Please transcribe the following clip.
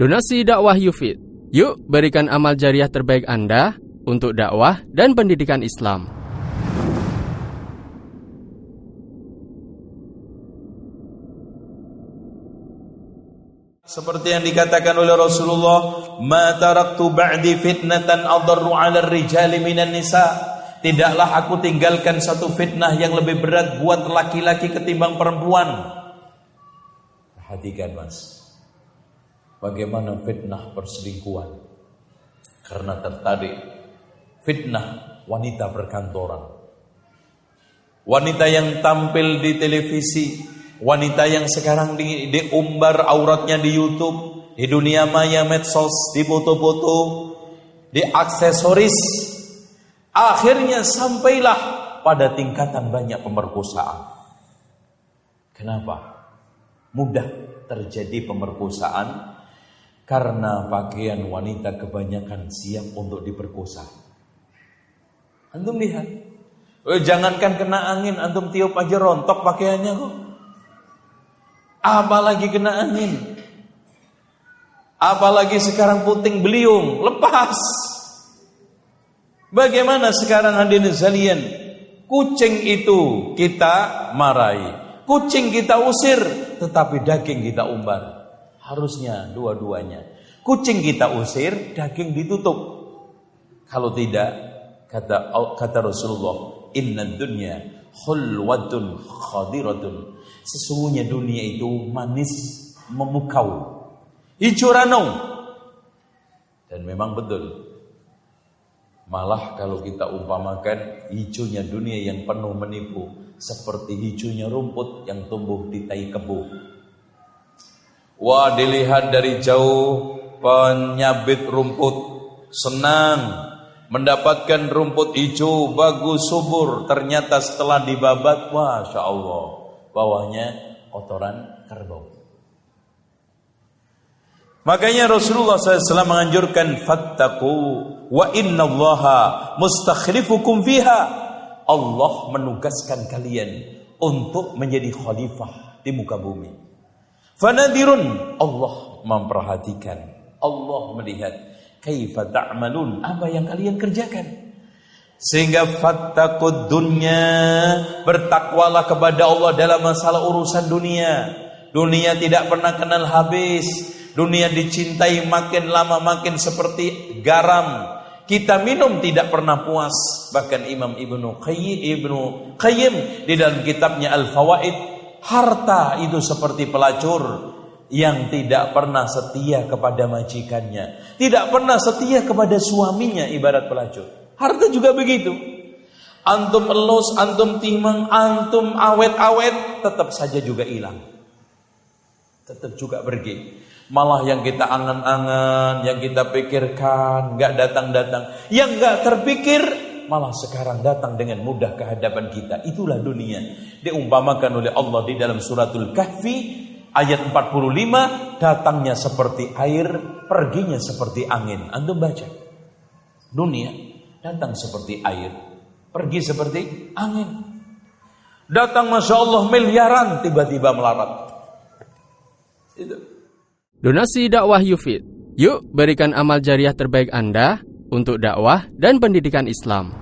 Donasi dakwah Yufid. Yuk berikan amal jariah terbaik Anda untuk dakwah dan pendidikan Islam. Seperti yang dikatakan oleh Rasulullah, "Ma taraktu ba'di fitnatan adarru 'ala rijali minan nisa." Tidaklah aku tinggalkan satu fitnah yang lebih berat buat laki-laki ketimbang perempuan. Perhatikan Mas. Bagaimana fitnah perselingkuhan? Karena tertarik fitnah wanita perkantoran. Wanita yang tampil di televisi, wanita yang sekarang di, diumbar auratnya di YouTube, di dunia maya medsos, di foto-foto, di aksesoris. Akhirnya sampailah pada tingkatan banyak pemerkosaan. Kenapa? Mudah terjadi pemerkosaan karena pakaian wanita kebanyakan siap untuk diperkosa. Antum lihat. Eh, jangankan kena angin, antum tiup aja rontok pakaiannya kok. Apalagi kena angin. Apalagi sekarang puting beliung, lepas. Bagaimana sekarang hadirin sekalian? Kucing itu kita marahi, kucing kita usir, tetapi daging kita umbar. Harusnya dua-duanya. Kucing kita usir, daging ditutup. Kalau tidak, kata kata Rasulullah, inna dunya khulwatun khadiratun. Sesungguhnya dunia itu manis memukau. Hijau. Dan memang betul. Malah kalau kita umpamakan hijaunya dunia yang penuh menipu seperti hijaunya rumput yang tumbuh di tai kebu. Wah dilihat dari jauh penyabit rumput senang mendapatkan rumput hijau bagus subur ternyata setelah dibabat masya Allah bawahnya kotoran kerbau. Makanya Rasulullah SAW menganjurkan fattaku wa inna allaha mustakhlifukum fiha. Allah menugaskan kalian untuk menjadi khalifah di muka bumi. Fanadirun Allah memperhatikan, Allah melihat kaifa ta'malun, apa yang kalian kerjakan. Sehingga fattakud dunya, bertakwalah kepada Allah dalam masalah urusan dunia. Dunia tidak pernah kenal habis. Dunia dicintai makin lama makin seperti garam. Kita minum tidak pernah puas. Bahkan Imam Ibnu Qayyim, Ibnu Qayyim di dalam kitabnya Al-Fawaid Harta itu seperti pelacur yang tidak pernah setia kepada majikannya, tidak pernah setia kepada suaminya ibarat pelacur. Harta juga begitu. Antum elus, antum timang, antum awet-awet, tetap saja juga hilang. Tetap juga pergi. Malah yang kita angan-angan, yang kita pikirkan, nggak datang-datang. Yang nggak terpikir, malah sekarang datang dengan mudah ke hadapan kita. Itulah dunia. Diumpamakan oleh Allah di dalam suratul Kahfi ayat 45 datangnya seperti air, perginya seperti angin. Antum baca. Dunia datang seperti air, pergi seperti angin. Datang Masya Allah miliaran tiba-tiba melarat. Itu. Donasi dakwah Yufid. Yuk berikan amal jariah terbaik Anda untuk dakwah dan pendidikan Islam.